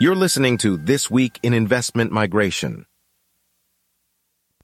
You're listening to This Week in Investment Migration.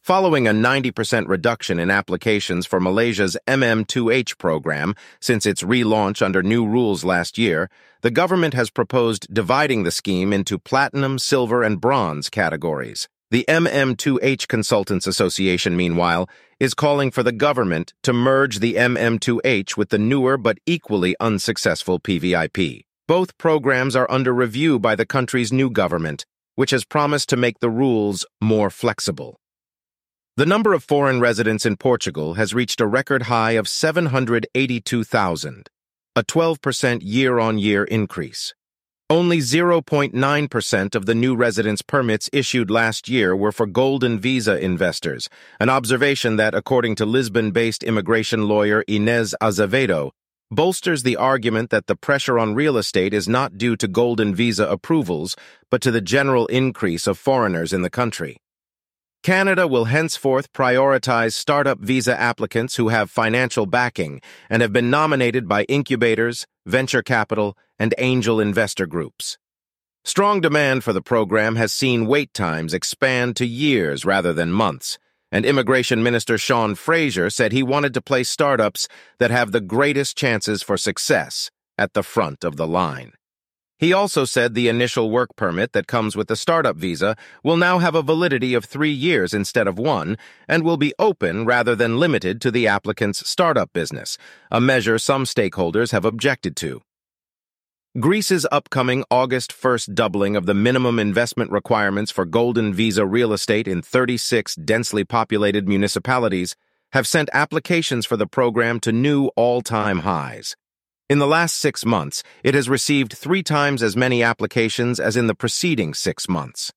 Following a 90% reduction in applications for Malaysia's MM2H program since its relaunch under new rules last year, the government has proposed dividing the scheme into platinum, silver, and bronze categories. The MM2H Consultants Association, meanwhile, is calling for the government to merge the MM2H with the newer but equally unsuccessful PVIP. Both programs are under review by the country's new government, which has promised to make the rules more flexible. The number of foreign residents in Portugal has reached a record high of 782,000, a 12% year-on-year increase. Only 0.9% of the new residence permits issued last year were for golden visa investors, an observation that, according to Lisbon-based immigration lawyer Inez Azevedo, bolsters the argument that the pressure on real estate is not due to golden visa approvals, but to the general increase of foreigners in the country. Canada will henceforth prioritize startup visa applicants who have financial backing and have been nominated by incubators, venture capital, and angel investor groups. Strong demand for the program has seen wait times expand to years rather than months, and Immigration Minister Sean Fraser said he wanted to place startups that have the greatest chances for success at the front of the line. He also said the initial work permit that comes with the startup visa will now have a validity of three years instead of one and will be open rather than limited to the applicant's startup business, a measure some stakeholders have objected to. Greece's upcoming August 1st doubling of the minimum investment requirements for Golden Visa real estate in 36 densely populated municipalities have sent applications for the program to new all-time highs. In the last six months, it has received three times as many applications as in the preceding six months.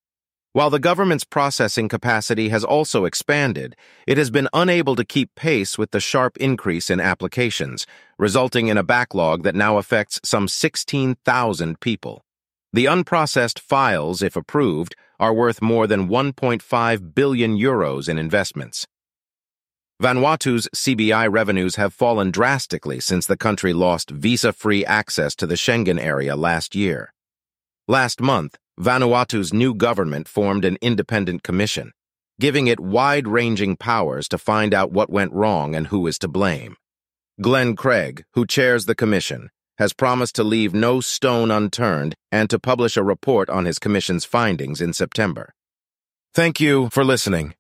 While the government's processing capacity has also expanded, it has been unable to keep pace with the sharp increase in applications, resulting in a backlog that now affects some 16,000 people. The unprocessed files, if approved, are worth more than 1.5 billion euros in investments. Vanuatu's CBI revenues have fallen drastically since the country lost visa-free access to the Schengen area last year. Last month, Vanuatu's new government formed an independent commission, giving it wide-ranging powers to find out what went wrong and who is to blame. Glenn Craig, who chairs the commission, has promised to leave no stone unturned and to publish a report on his commission's findings in September. Thank you for listening.